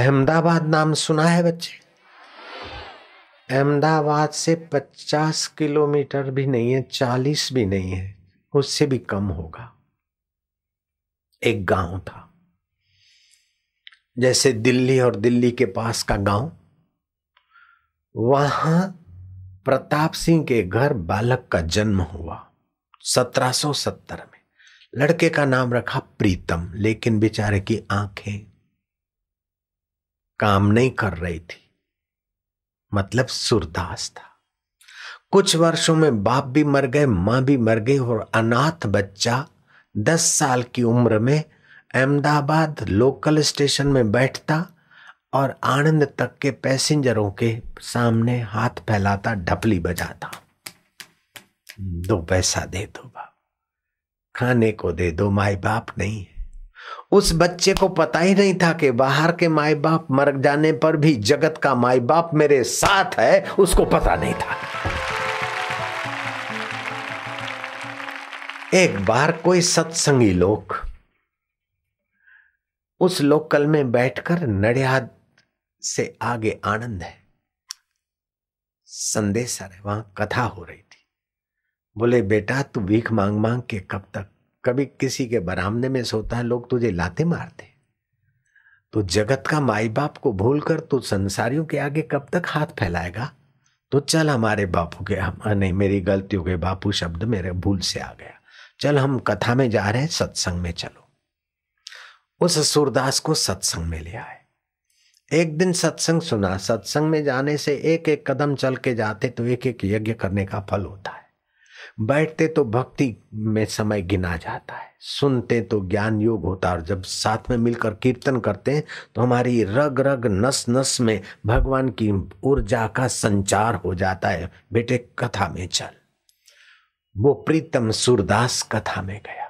अहमदाबाद नाम सुना है बच्चे? अहमदाबाद से 50 किलोमीटर भी नहीं है 40 भी नहीं है, उससे भी कम होगा। एक गाँव था। जैसे दिल्ली और दिल्ली के पास का गाँव, वहाँ प्रताप सिंह के घर बालक का जन्म हुआ 1770 में। लड़के का नाम रखा प्रीतम, लेकिन बेचारे की आँखें काम नहीं कर रही थी। मतलब सुरदास था। कुछ वर्षों में बाप भी मर गए, माँ भी मर गई और अनाथ बच्चा दस साल की उम्र में अहमदाबाद लोकल स्टेशन में बैठता और आनंद तक के पैसेंजरों के सामने हाथ फैलाता, ढपली बजाता। दो पैसा दे दो बाप। खाने को दे दो माई बाप नहीं उस बच्चे को पता ही नहीं था कि बाहर के माए बाप मर जाने पर भी जगत का माए बाप मेरे साथ है, उसको पता नहीं था। एक बार कोई सत्संगी लोग उस लोकल में बैठकर नडियाद से आगे आनंद है। संदेशर है, वहाँ कथा हो रही थी। बोले, बेटा, तू भीख मांग मांग के कब तक कभी किसी के बरामदे में सोता है, लोग तुझे लाते मारते तो जगत का माई बाप को भूल कर तू संसारियों के आगे कब तक हाथ फैलाएगा? तो चल हमारे बापू के, हम नहीं, मेरी गलती हो गई बापू शब्द मेरे भूल से आ गया। चल हम कथा में जा रहे हैं, सत्संग में चलो। उस सूरदास को सत्संग में ले आए। एक दिन सत्संग सुना। सत्संग में जाने से एक एक कदम चल के जाते तो एक एक यज्ञ करने का फल होता है। बैठते तो भक्ति में समय गिना जाता है। सुनते तो ज्ञान योग होता है और जब साथ में मिलकर कीर्तन करते हैं तो हमारी रग रग नस नस में भगवान की ऊर्जा का संचार हो जाता है। बेटे, कथा में चल। वो प्रीतम सूरदास कथा में गया।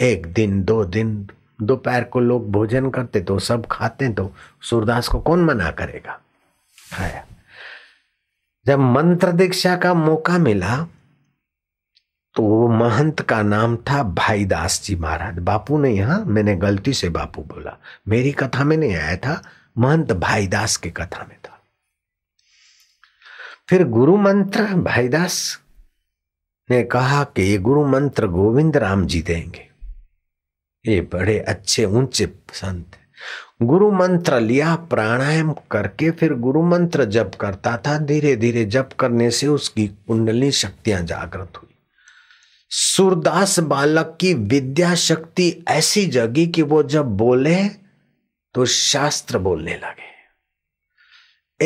एक दिन, दो दिन, दोपहर को लोग भोजन करते तो सब खाते तो सूरदास को कौन मना करेगा? खाया जब मंत्र दीक्षा का मौका मिला तो वो महंत का नाम था भाई दास जी महाराज। बापू ने यहाँ मैंने गलती से बापू बोला। मेरी कथा में नहीं आया था, महंत भाई दास की कथा में था। फिर गुरु मंत्र, भाईदास ने कहा कि ये गुरु मंत्र गोविंद राम जी देंगे। ये बड़े अच्छे ऊँचे संत गुरु मंत्र लिया, प्राणायाम करके फिर गुरु मंत्र जप करता था। धीरे धीरे जप करने से उसकी कुंडली शक्तियाँ जागृत हुई। सूरदास बालक की विद्या शक्ति ऐसी जगी कि वो जब बोले तो शास्त्र बोलने लगे।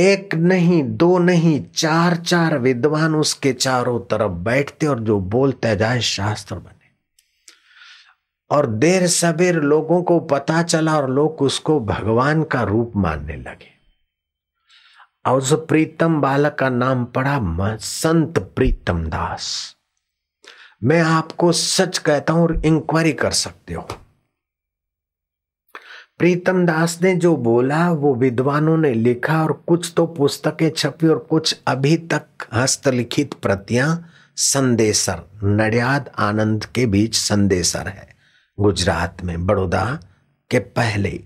एक नहीं, दो नहीं, चार चार विद्वान उसके चारों तरफ़ बैठते और जो बोलते जाए, शास्त्र बने। और देर सबेर लोगों को पता चला और लोग उसको भगवान का रूप मानने लगे। और उस प्रीतम बालक का नाम पड़ा संत प्रीतम दास। मैं आपको सच कहता हूँ और इंक्वायरी कर सकते हो। प्रीतम दास ने जो बोला, वो विद्वानों ने लिखा और कुछ तो पुस्तकें छपी और कुछ अभी तक हस्तलिखित प्रतियाँ संदेशर नडियाद आनंद के बीच संदेशर है। गुजरात में, बड़ौदा के पहले।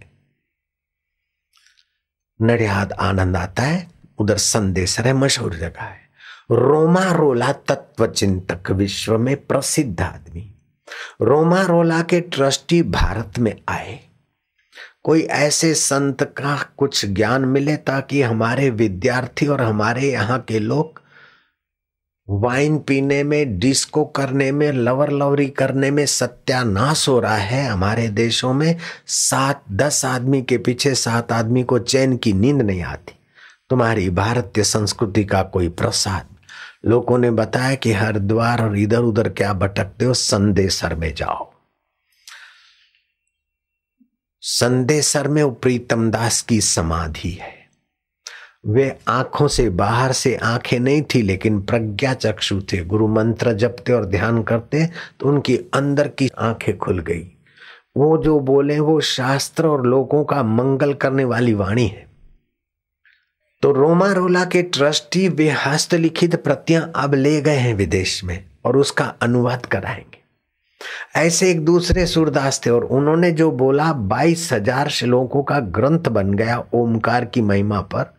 नडियाद आनंद आता है, उधर संदेशर है, मशहूर जगह है। रोमा रोला तत्व चिंतक विश्व में प्रसिद्ध आदमी। रोमा रोला के ट्रस्टी भारत में आए। कोई ऐसे संत का कुछ ज्ञान मिले ताकि हमारे विद्यार्थी और हमारे यहाँ के लोग वाइन पीने में, डिस्को करने में, लवर लवरी करने में सत्यानाश हो रहा है हमारे देशों में। सात, दस आदमी के पीछे सात आदमी को चैन की नींद नहीं आती। तुम्हारी भारतीय संस्कृति का कोई प्रसाद लोगों ने बताया कि हरिद्वार और इधर उधर क्या भटकते हो संदेसर में जाओ। संदेसर में प्रीतम दास की समाधि है। वे आँखों से बाहर से आँखें नहीं थी, लेकिन प्रज्ञा चक्षु थे। गुरु मंत्र जपते और ध्यान करते तो उनकी अंदर की आँखें खुल गई। वो जो बोले, वो शास्त्र और लोगों का मंगल करने वाली वाणी है। तो रोमा रोला के ट्रस्टी वे हस्तलिखित प्रतियाँ अब ले गए हैं विदेश में और उसका अनुवाद कराएँगे। ऐसे एक दूसरे सूरदास थे और उन्होंने जो बोला, बाईस हज़ार श्लोकों का ग्रंथ बन गया ओमकार की महिमा पर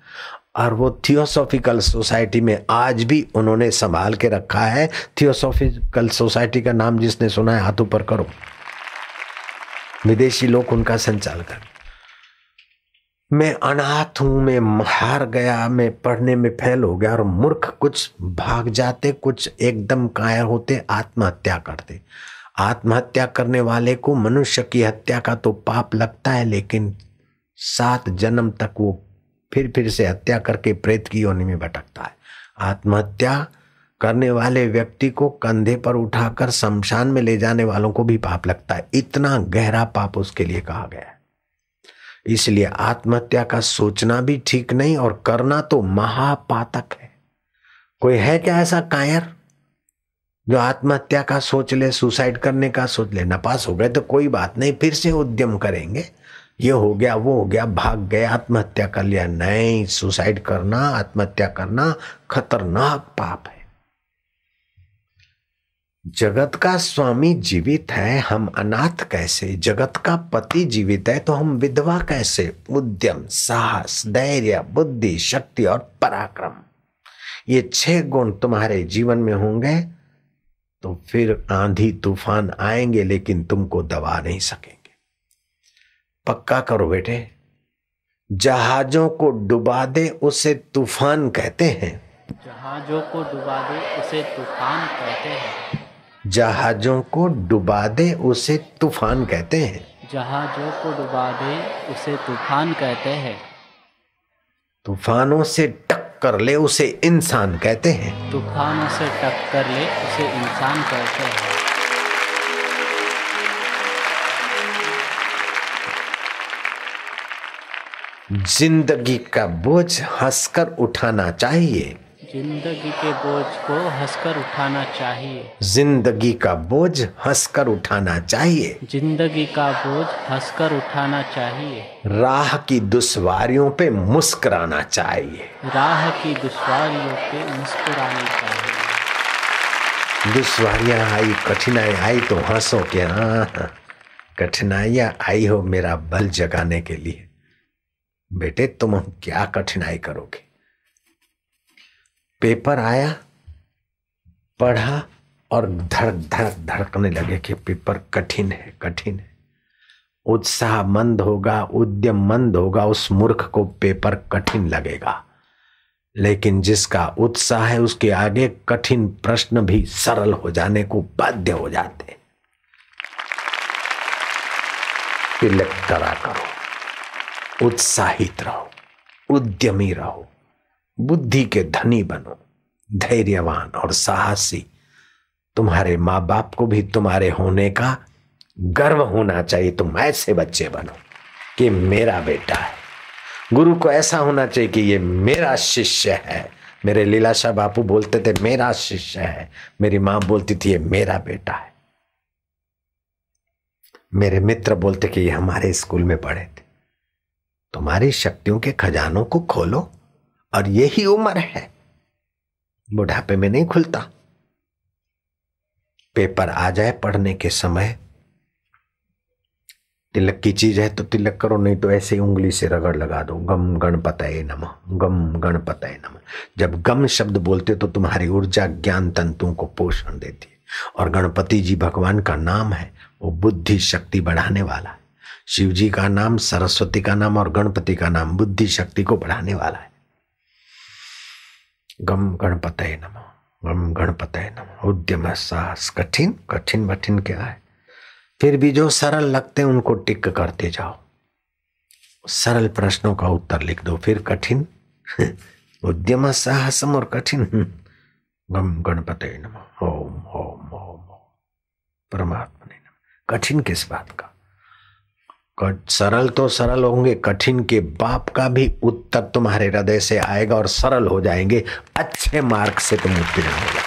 और वो थियोसॉफिकल सोसाइटी में आज भी उन्होंने संभाल के रखा है। थियोसॉफिकल सोसाइटी का नाम जिसने सुना है, हाथ ऊपर करो। विदेशी लोग उनका संचालक मैं अनाथ हूँ, मैं हार गया, मैं पढ़ने में फेल हो गया और मूर्ख कुछ भाग जाते, कुछ एकदम कायर होते, आत्महत्या करते। आत्महत्या करने वाले को मनुष्य की हत्या का तो पाप लगता है, लेकिन सात जन्म तक वो फिर फिर से हत्या करके प्रेत की योनि में भटकता है। आत्महत्या करने वाले व्यक्ति को कंधे पर उठाकर शमशान में ले जाने वालों को भी पाप लगता है। इतना गहरा पाप उसके लिए कहा गया है। इसलिए आत्महत्या का सोचना भी ठीक नहीं और करना तो महापातक है। कोई है क्या ऐसा कायर? जो आत्महत्या का सोच ले, सुसाइड करने का सोच ले, नपास हो गए तो कोई बात नहीं, फिर से उद्यम करेंगे। ये हो गया, वो हो गया, भाग गए, आत्महत्या कर लिया। नहीं, सुसाइड करना, आत्महत्या करना खतरनाक पाप है। जगत का स्वामी जीवित है, हम अनाथ कैसे? जगत का पति जीवित है तो हम विधवा कैसे? उद्यम, साहस, धैर्य, बुद्धि, शक्ति और पराक्रम। ये छह गुण तुम्हारे जीवन में होंगे तो फिर आंधी तूफ़ान आएँगे, लेकिन तुमको दबा नहीं सकेंगे। पक्का करो बेटे, जहाजों को डुबा दे उसे तूफ़ान कहते हैं। जहाजों को डुबा दे उसे तूफ़ान कहते हैं। जहाजों को डुबा दे उसे तूफ़ान कहते हैं। जहाजों को डुबा दे उसे तूफ़ान कहते हैं। तूफानों से टक्कर ले उसे इंसान कहते हैं। तूफानों से टक्कर ले उसे इंसान कहते हैं। ज़िंदगी का बोझ हंसकर उठाना चाहिए। ज़िंदगी के बोझ को हंसकर उठाना चाहिए। ज़िंदगी का बोझ हंसकर उठाना चाहिए। ज़िंदगी का बोझ हंसकर उठाना चाहिए। राह की दुश्वारियों पे मुस्कुराना चाहिए। राह की दुश्वारियों पे मुस्कुरानी चाहिए। दुश्वारियाँ आई कठिनाई आई तो हंसो के हाँ कठिनाइयाँ आई हो मेरा बल जगाने के लिए। बेटे तुम क्या कठिनाई करोगे? पेपर आया, पढ़ा और धड़क धड़क धड़कने लगे कि पेपर कठिन है कठिन है। उत्साह मंद होगा, उद्यम मंद होगा, उस मूर्ख को पेपर कठिन लगेगा। लेकिन जिसका उत्साह है, उसके आगे कठिन प्रश्न भी सरल हो जाने को बाध्य हो जाते करा करो। उत्साहित रहो, उद्यमी रहो। बुद्धि के धनी बनो, धैर्यवान और साहसी। तुम्हारे माँ बाप को भी तुम्हारे होने का गर्व होना चाहिए। तुम ऐसे बच्चे बनो कि मेरा बेटा है। गुरु को ऐसा होना चाहिए कि ये मेरा शिष्य है। मेरे लीलाशाह बापू बोलते थे, मेरा शिष्य है। मेरी माँ बोलती थी, ये मेरा बेटा है। मेरे मित्र बोलते कि ये हमारे स्कूल में पढ़े थे। तुम्हारी शक्तियों के खजानों को खोलो। और यही उम्र है। बुढ़ापे में नहीं खुलता। पेपर आ जाए पढ़ने के समय। तिलक की चीज़ है तो तिलक करो, नहीं तो ऐसे उंगली से रगड़ लगा दो। गम गणपत नम, गम गणपत नम। जब गम शब्द बोलते तो तुम्हारी ऊर्जा ज्ञान तंतुओं को पोषण देती है। और गणपति जी भगवान का नाम है, वो बुद्धि शक्ति बढ़ाने वाला है। शिव जी का नाम, सरस्वती का नाम और गणपति का नाम बुद्धि शक्ति को बढ़ाने वाला है। गम गणपत नमो, गम गणपत नमो। उद्यम साहस कठिन कठिन कठिन क्या है? फिर भी जो सरल लगते हैं, उनको टिक करते जाओ। सरल प्रश्नों का उत्तर लिख दो, फिर कठिन। उद्यम साहसम और कठिन। गम गणपत नम। ओम ओम ओम। परमात्मा ने नम। कठिन किस बात का? सरल तो सरल होंगे, कठिन के बाप का भी उत्तर तुम्हारे हृदय से आएगा और सरल हो जाएँगे। अच्छे मार्ग से तुम उत्तीर्ण हो जाओ।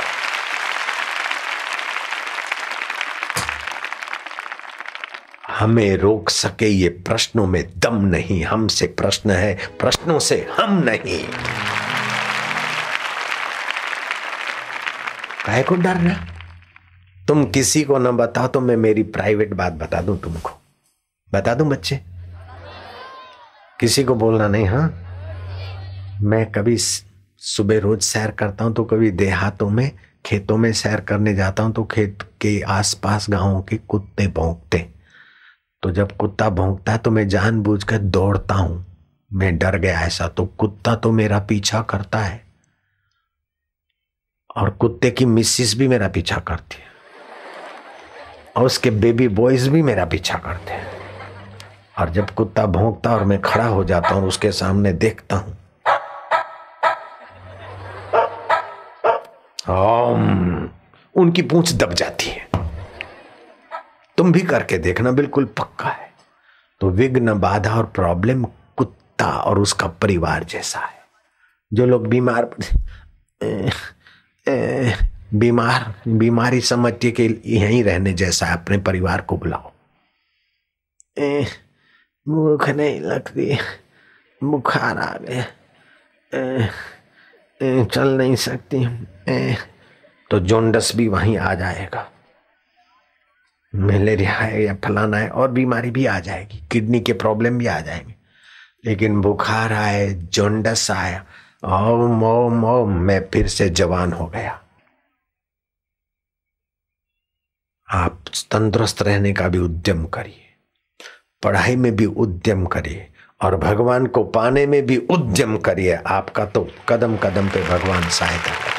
हमें रोक सके ये प्रश्नों में दम नहीं, हमसे प्रश्न है, प्रश्नों से हम नहीं। काहे को डरना तुम किसी को न बताओ तो मैं मेरी प्राइवेट बात बता दूँ तुमको। बता दूँ बच्चे? किसी को बोलना नहीं हाँ? मैं कभी सुबह रोज सैर करता हूँ तो कभी देहातों में, खेतों में सैर करने जाता हूँ तो खेत के आसपास गाँवों के कुत्ते भोंकते। तो जब कुत्ता भौंकता है तो मैं जानबूझकर दौड़ता हूँ। मैं डर गया ऐसा तो कुत्ता तो मेरा पीछा करता है। और कुत्ते की मिसिस भी मेरा पीछा करती है। और उसके बेबी बॉयज़ भी मेरा पीछा करते हैं। और जब कुत्ता भौंकता और मैं खड़ा हो जाता हूँ उसके सामने देखता हूँ। ओम, उनकी पूंछ दब जाती है। तुम भी करके देखना, बिल्कुल पक्का है। तो विघ्न, बाधा और प्रॉब्लम कुत्ता और उसका परिवार जैसा है। जो लोग बीमार बीमार, बीमारी समझती कि यहीं रहने जैसा है, अपने परिवार को बुलाओ। भूख नहीं लगती बुखार आ गया। ए, ए, चल नहीं सकती। ए, तो जोंडस भी वहीं आ जाएगा। मलेरिया है या फलाना है और बीमारी भी आ जाएगी। किडनी के प्रॉब्लम भी आ जाएँगे। लेकिन बुखार आए जोंडस आया ओम ओम ओम मैं फिर से जवान हो गया। आप तंदुरुस्त रहने का भी उद्यम करिए। पढ़ाई में भी उद्यम करिए और भगवान को पाने में भी उद्यम करिए। आपका तो कदम कदम पे भगवान सहायता करें।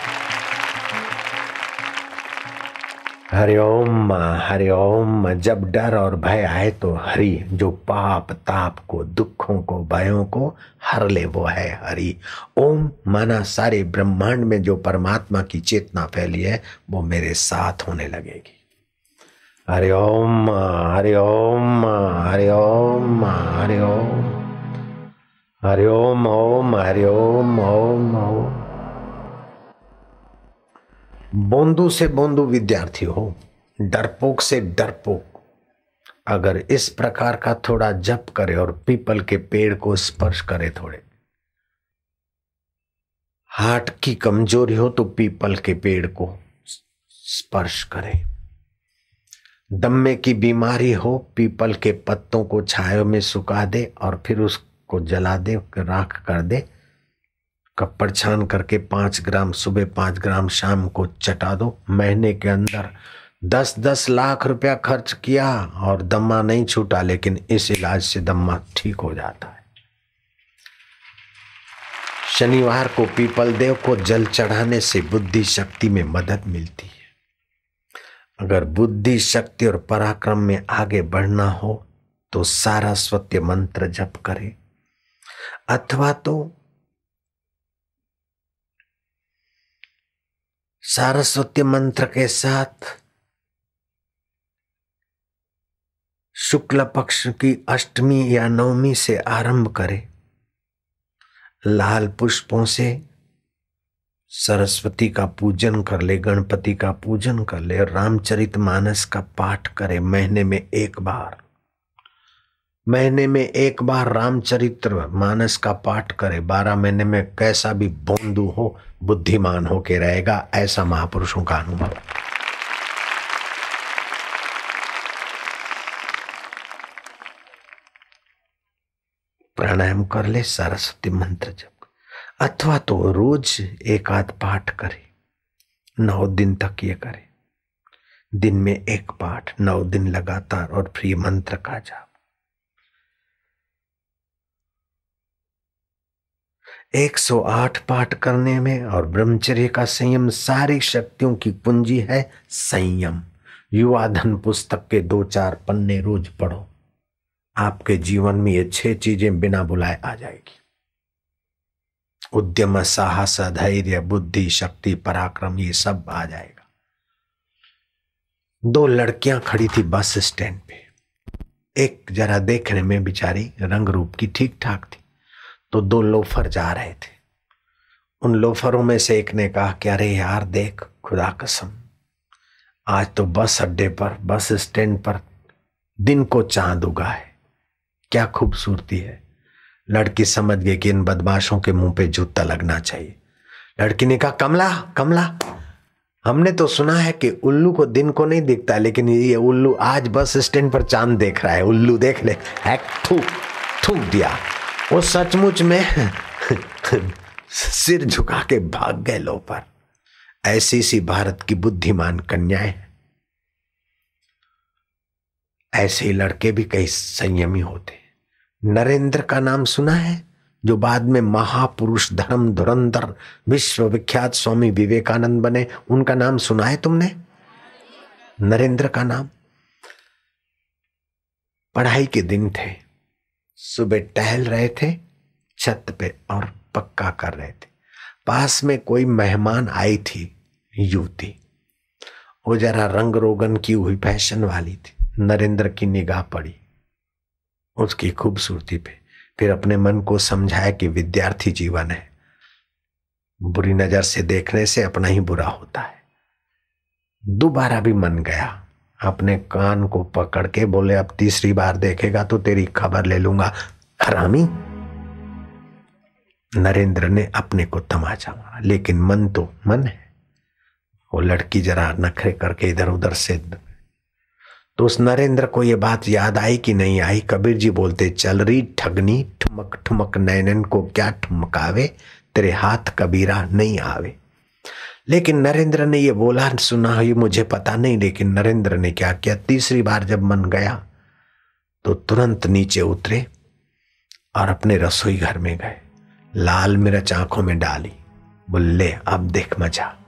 हरिओम हरिओम जब डर और भय आए तो हरि, जो पाप, ताप को, दुखों को, भयों को हर ले वो है हरि। ओम माना सारे ब्रह्मांड में जो परमात्मा की चेतना फैली है, वो मेरे साथ होने लगेगी। हरिओम हरिओम हरिओम हरिओम हरिओम ओम हरिओम ओम ओम। बोंदू से बोंदू विद्यार्थी हो, डरपोक से डरपोक, अगर इस प्रकार का थोड़ा जप करे और पीपल के पेड़ को स्पर्श करे थोड़े। हार्ट की कमज़ोरी हो तो पीपल के पेड़ को स्पर्श करे। दम्मे की बीमारी हो, पीपल के पत्तों को छायों में सुखा दे और फिर उसको जला दे राख कर दे। कपड़ छान करके पाँच ग्राम, सुबह पाँच ग्राम शाम को चटा दो। महीने के अंदर दस दस लाख रुपया खर्च किया और दम्मा नहीं छूटा, लेकिन इस इलाज से दम्मा ठीक हो जाता है। शनिवार को पीपल देव को जल चढ़ाने से बुद्धि शक्ति में मदद मिलती है। अगर बुद्धि, शक्ति और पराक्रम में आगे बढ़ना हो तो सारा सत्य मंत्र जप करे। अथवा तो सारस्वती मंत्र के साथ शुक्ल पक्ष की अष्टमी या नवमी से आरंभ करे। लाल पुष्पों से सरस्वती का पूजन कर ले, गणपति का पूजन कर ले, रामचरित मानस का पाठ करे महीने में एक बार। महीने में एक बार रामचरित्र मानस का पाठ करे, बारह महीने में कैसा भी बोंदू हो, बुद्धिमान हो के रहेगा, ऐसा महापुरुषों का अनुभव प्राणायाम कर ले, सरस्वती मंत्र जप। अथवा तो रोज एक आध पाठ करे, नौ दिन तक ये करे। दिन में एक पाठ, नौ दिन लगातार और फ्री मंत्र का जाप। 108 पाठ करने में और ब्रह्मचर्य का संयम, सारी शक्तियों की पूंजी है संयम। युवा धन पुस्तक के दो चार पन्ने रोज पढ़ो। आपके जीवन में ये छह चीज़ें बिना बुलाए आ जाएगी। उद्यम, साहस, धैर्य, बुद्धि, शक्ति, पराक्रम, ये सब आ जाएगा। दो लड़कियाँ खड़ी थी बस स्टैंड पे। एक जरा देखने में बिचारी रंग रूप की ठीक ठाक थी तो दो लोफर जा रहे थे। उन लोफरों में से एक ने कहा कि, अरे यार, देख, खुदा कसम, आज तो बस अड्डे पर, बस स्टैंड पर दिन को चाँद उगा है। क्या खूबसूरती है। लड़की समझ गई कि इन बदमाशों के मुँह पे जूता लगना चाहिए। लड़की ने कहा, कमला कमला, हमने तो सुना है कि उल्लू को दिन को नहीं दिखता लेकिन ये उल्लू आज बस स्टैंड पर चाँद देख रहा है। उल्लू, देख ले थूक थूक दिया। वो सचमुच में सिर झुका के भाग गए लो पर। ऐसी सी भारत की बुद्धिमान कन्याएँ ऐसे ही लड़के भी कई संयमी होते नरेंद्र का नाम सुना है? जो बाद में महापुरुष धर्म धुरंधर विश्व विख्यात स्वामी विवेकानंद बने, उनका नाम सुना है तुमने? नरेंद्र का नाम? पढ़ाई के दिन थे। सुबह टहल रहे थे, छत पे और पक्का कर रहे थे। पास में कोई मेहमान आई थी, युवती। वो जरा रंग रोगन की हुई फ़ैशन वाली थी। नरेंद्र की निगाह पड़ी। उसकी खूबसूरती पे। फिर अपने मन को समझाया कि विद्यार्थी जीवन है। बुरी नज़र से देखने से अपना ही बुरा होता है। दोबारा भी मन गया। अपने कान को पकड़ के बोले, अब तीसरी बार देखेगा तो तेरी खबर ले लूँगा। हरामी नरेंद्र ने अपने को तमाचा मारा, लेकिन मन तो मन है। वो लड़की जरा नखरे करके इधर उधर से तो उस नरेंद्र को ये बात याद आई कि नहीं आई? कबीर जी बोलते, चल रही ठगनी, ठुमक ठुमक नैनन को क्या ठुमकावे? तेरे हाथ कबीरा नहीं आवे। लेकिन नरेंद्र ने ये बोला, सुना ये मुझे पता नहीं, लेकिन नरेंद्र ने क्या किया? तीसरी बार जब मन गया तो तुरंत नीचे उतरे और अपने रसोई घर में गए। लाल मिर्च आँखों में डाली। बोले, अब देख मज़ा।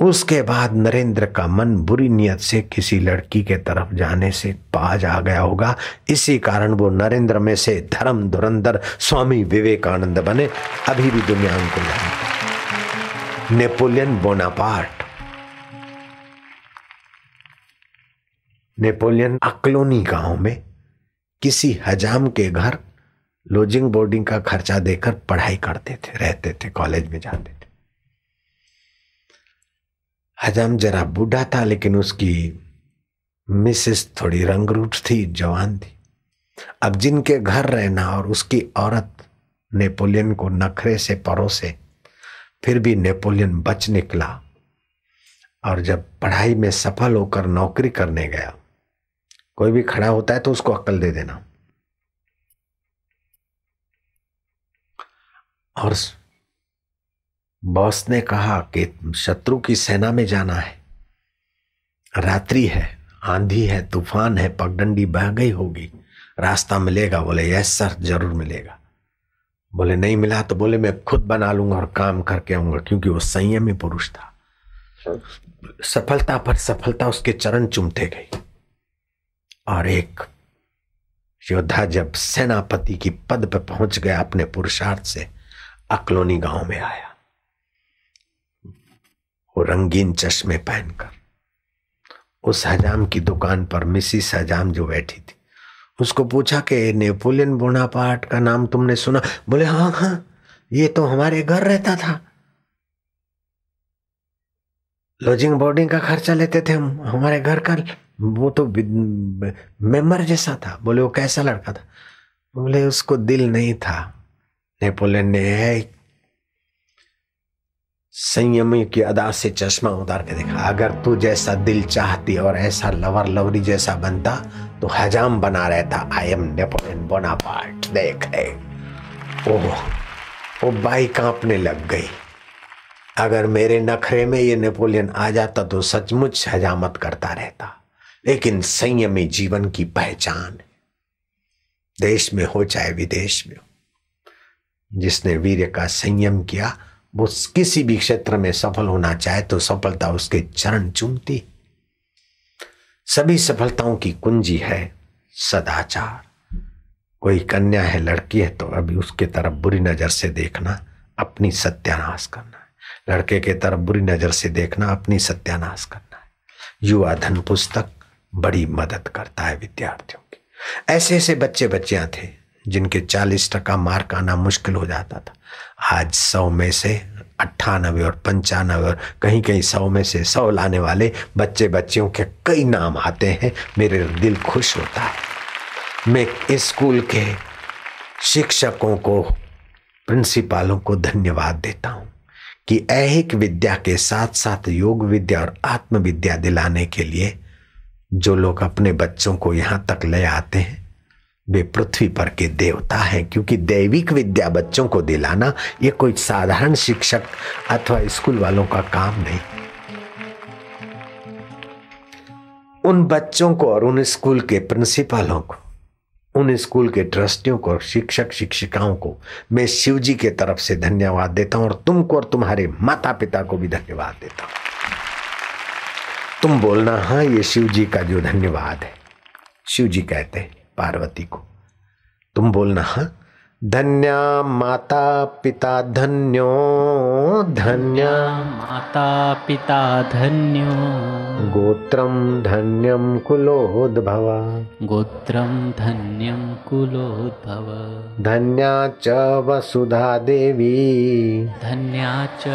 उसके बाद नरेंद्र का मन बुरी नियत से किसी लड़की के तरफ़ जाने से पाज आ गया होगा। इसी कारण वो नरेंद्र में से धर्म धुरंधर स्वामी विवेकानंद बने। अभी भी दुनिया उनको जानती नेपोलियन बोनापार्ट। नेपोलियन अकलोनी गाँव में किसी हजाम के घर लॉजिंग बोर्डिंग का खर्चा देकर पढ़ाई करते थे, रहते थे, कॉलेज में जाते थे। हजम जरा बूढ़ा था, लेकिन उसकी मिसेस थोड़ी रंगरूट थी, जवान थी। अब जिनके घर रहना और उसकी औरत नेपोलियन को नखरे से परोसे, फिर भी नेपोलियन बच निकला और जब पढ़ाई में सफल होकर नौकरी करने गया, कोई भी खड़ा होता है तो उसको अक्ल दे देना। और बॉस ने कहा कि शत्रु की सेना में जाना है। रात्रि है, आंधी है, तूफ़ान है, पगडंडी बह गई होगी। रास्ता मिलेगा, बोले, यस, सर, ज़रूर मिलेगा। बोले, नहीं मिला तो बोले, मैं खुद बना लूँगा और काम करके आऊँगा, क्योंकि वो संयमी पुरुष था। सफलता पर सफलता उसके चरण चुमते गई। और एक योद्धा जब सेनापति की पद पर पहुँच गया, अपने पुरुषार्थ से अकलोनी गाँव में आया। वो रंगीन चश्मे पहनकर। उस हजाम की दुकान पर मिसिस हजाम जो बैठी थी, उसको पूछा कि, नेपोलियन बोनापार्ट का नाम तुमने सुना? बोले हाँ हाँ ये तो हमारे घर रहता था। लॉजिंग बोर्डिंग का खर्चा लेते थे हम, हमारे घर का, वो तो मेंबर जैसा था। बोले, वो कैसा लड़का था? बोले, उसको दिल नहीं था। नेपोलियन ने संयमी की अदा से चश्मा उतार के देखा। अगर तू जैसा दिल चाहती और ऐसा लवर लवरी जैसा बनता तो हजाम बना रहता। आई एम नेपोलियन बोनापार्ट देख रहे ओह वो बाई कांपने लग गई। अगर मेरे नखरे में ये नेपोलियन आ जाता तो सचमुच हजामत करता रहता। लेकिन संयमी जीवन की पहचान देश में हो चाहे विदेश में हो, जिसने वीर का संयम किया वो किसी भी क्षेत्र में सफल होना चाहे तो सफलता उसके चरण चूमती। सभी सफलताओं की कुंजी है सदाचार। कोई कन्या है, लड़की है तो अभी उसके तरफ़ बुरी नज़र से देखना, अपनी सत्यानाश करना है। लड़के के तरफ़ बुरी नज़र से देखना, अपनी सत्यानाश करना है। युवा धन पुस्तक बड़ी मदद करता है विद्यार्थियों की। ऐसे ऐसे बच्चे बच्चियाँ थे जिनके चालीस टका मार्क आना मुश्किल हो जाता था। आज सौ में से अट्ठानबे और पंचानबे और कहीं कहीं सौ में से सौ लाने वाले बच्चे बच्चियों के कई नाम आते हैं। मेरे दिल खुश होता है। मैं स्कूल के शिक्षकों को, प्रिंसिपालों को धन्यवाद देता हूँ कि ऐहिक विद्या के साथ साथ योग विद्या और आत्म विद्या दिलाने के लिए जो लोग अपने बच्चों को यहाँ तक ले आते हैं वे पृथ्वी पर के देवता हैं, क्योंकि दैविक विद्या बच्चों को दिलाना ये कोई साधारण शिक्षक अथवा स्कूल वालों का काम नहीं। उन बच्चों को और उन स्कूल के प्रिंसिपलों को, उन स्कूल के ट्रस्टियों को, शिक्षक शिक्षिकाओं को मैं शिव जी के तरफ़ से धन्यवाद देता हूँ और तुमको और तुम्हारे माता पिता को भी धन्यवाद देता हूँ। तुम बोलना हाँ ये शिव जी का जो धन्यवाद है। शिव जी कहते हैं पार्वती को। तुम बोलना हाँ? धन्या माता पिता धन्यो धन्या माता पिता धन्यो। गोत्रम धन्यम कुलोद्भव। गोत्रं धन्यं कुलोद्भव। धन्या च वसुधा देवी। धन्या च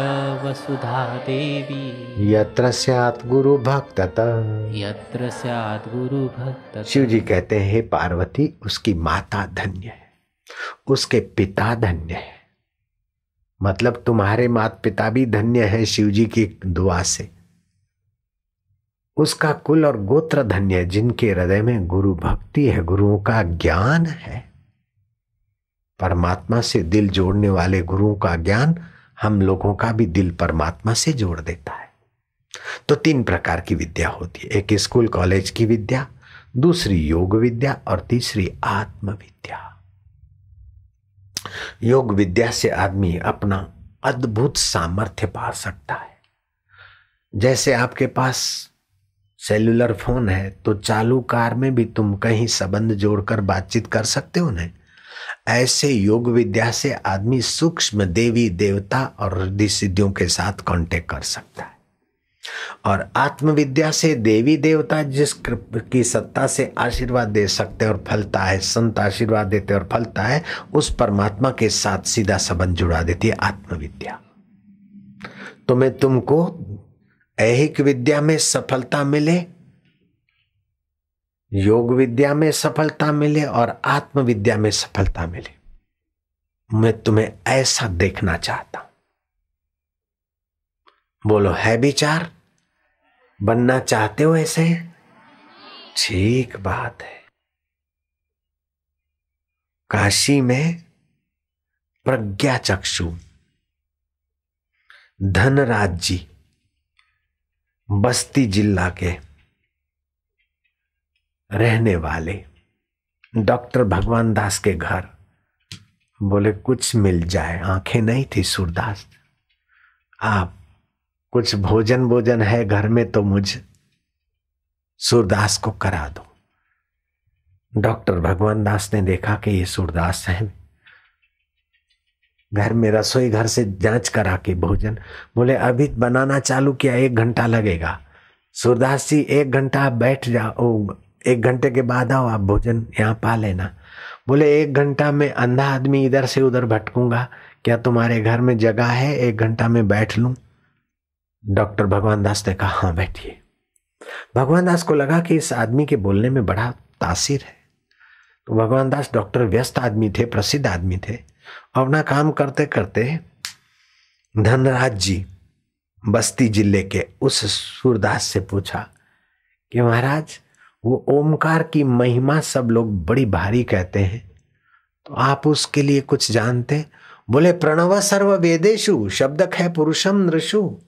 वसुधा देवी। यत्र स्यात् गुरु भक्तत। यत्र स्यात् गुरुभक्त शिव जी कहते हैं पार्वती उसकी माता धन्य है। उसके पिता धन्य है। मतलब तुम्हारे माता पिता भी धन्य है शिव जी की दुआ से। उसका कुल और गोत्र धन्य है, जिनके हृदय में गुरु भक्ति है, गुरुओं का ज्ञान है। परमात्मा से दिल जोड़ने वाले गुरुओं का ज्ञान हम लोगों का भी दिल परमात्मा से जोड़ देता है। तो तीन प्रकार की विद्या होती है, एक स्कूल, कॉलेज की विद्या, दूसरी योग विद्या और तीसरी आत्म विद्या योग विद्या से आदमी अपना अद्भुत सामर्थ्य पा सकता है। जैसे आपके पास सेलुलर फ़ोन है तो चालू कार में भी तुम कहीं संबंध जोड़कर बातचीत कर सकते हो ना ऐसे योग विद्या से आदमी सूक्ष्म देवी देवता और रिद्धि सिद्धियों के साथ कांटेक्ट कर सकता है। और आत्मविद्या से देवी देवता जिस की सत्ता से आशीर्वाद दे सकते और फलता है, संत आशीर्वाद देते और फलता है, उस परमात्मा के साथ सीधा संबंध जुड़ा देती है आत्मविद्या। तो मैं तुमको ऐहिक विद्या में सफलता मिले, योग विद्या में सफलता मिले और आत्मविद्या में सफलता मिले। मैं तुम्हें ऐसा देखना चाहता हूँ। बोलो, है विचार? बनना चाहते हो ऐसे? ठीक बात है। काशी में प्रज्ञा चक्षु धनराज जी बस्ती जिला के रहने वाले डॉक्टर भगवान दास के घर बोले, कुछ मिल जाए। आँखें नहीं थी सूरदास। आप कुछ भोजन भोजन है घर में तो मुझ सूरदास को करा दो। डॉक्टर भगवान दास ने देखा कि ये सूरदास है। घर में रसोई घर से जाँच करा के भोजन। बोले, अभी बनाना चालू किया, एक घंटा लगेगा। सूरदास जी, एक घंटा आप बैठ जाओ, एक घंटे के बाद आओ, आप भोजन यहाँ पा लेना। बोले, एक घंटा में अंधा आदमी इधर से उधर भटकूँगा। क्या तुम्हारे घर में जगह है? एक घंटा में बैठ लूँ। डॉक्टर भगवान दास ने कहा हाँ बैठिए। भगवान दास को लगा कि इस आदमी के बोलने में बड़ा तासीर है। तो भगवान दास डॉक्टर व्यस्त आदमी थे, प्रसिद्ध आदमी थे अपना काम करते करते धनराज जी बस्ती ज़िले के उस सूरदास से पूछा कि, महाराज, वो ओमकार की महिमा सब लोग बड़ी भारी कहते हैं तो आप उसके लिए कुछ जानते? बोले, प्रणव सर्व वेदेशु शब्द है पुरुषम नृषु।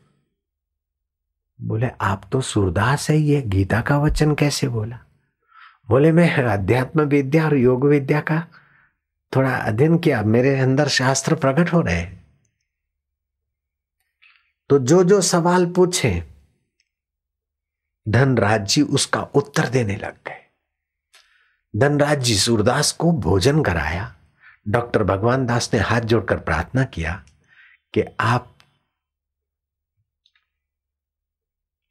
बोले, आप तो सूरदास है, ये गीता का वचन कैसे बोला? बोले, मैं अध्यात्म विद्या और योग विद्या का थोड़ा अध्ययन किया, मेरे अंदर शास्त्र प्रकट हो रहे हैं। तो जो जो सवाल पूछे धनराज जी उसका उत्तर देने लग गए। धनराज जी सूरदास को भोजन कराया। डॉक्टर भगवान दास ने हाथ जोड़कर प्रार्थना किया कि आप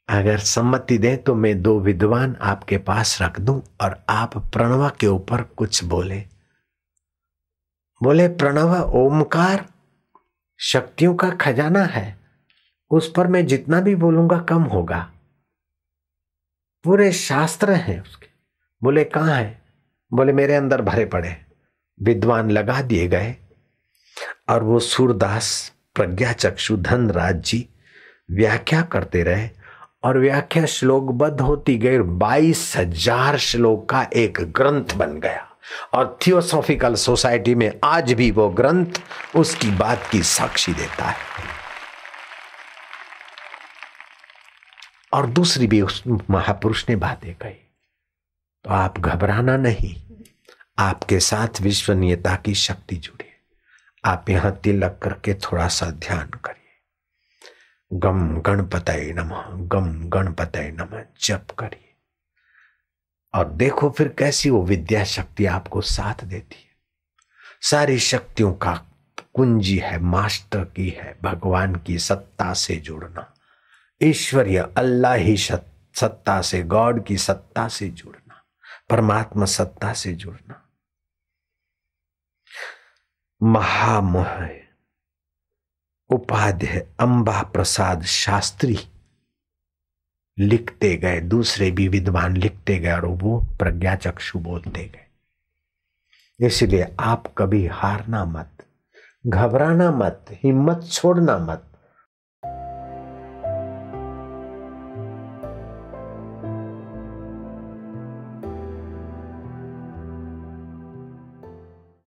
अगर सम्मति दें तो मैं दो विद्वान आपके पास रख दूँ और आप प्रणवा के ऊपर कुछ बोले। बोले, प्रणव, ओमकार, शक्तियों का खजाना है। उस पर मैं जितना भी बोलूँगा कम होगा। पूरे शास्त्र हैं उसके। बोले, कहाँ है? बोले, मेरे अंदर भरे पड़े विद्वान लगा दिए गए। और वो सूरदास प्रज्ञा चक्षु धन राज जी व्याख्या करते रहे। और व्याख्या श्लोकबद्ध होती गई बाईस हज़ार श्लोक का एक ग्रंथ बन गया। और थियोसॉफिकल सोसाइटी में आज भी वो ग्रंथ उसकी बात की साक्षी देता है। और दूसरी भी उस महापुरुष ने बातें कही। तो आप घबराना नहीं, आपके साथ विश्वनीयता की शक्ति जुड़ी। आप यहाँ तिलक करके थोड़ा सा ध्यान करिए गम गणपत नमः, गम गणपत नमः, जप करिए। और देखो फिर कैसी वो विद्या शक्ति आपको साथ देती है। सारी शक्तियों का कुंजी है, मास्टर की है, भगवान की सत्ता से जुड़ना। ईश्वरीय अल्लाह ही सत्ता से, गॉड की सत्ता से जुड़ना, परमात्मा सत्ता से जुड़ना। महामोह उपाध्याय अंबा प्रसाद शास्त्री लिखते गए, दूसरे भी विद्वान लिखते गए और वो प्रज्ञा चक्षु बोलते गए। इसलिए आप कभी हारना मत, घबराना मत, हिम्मत छोड़ना मत।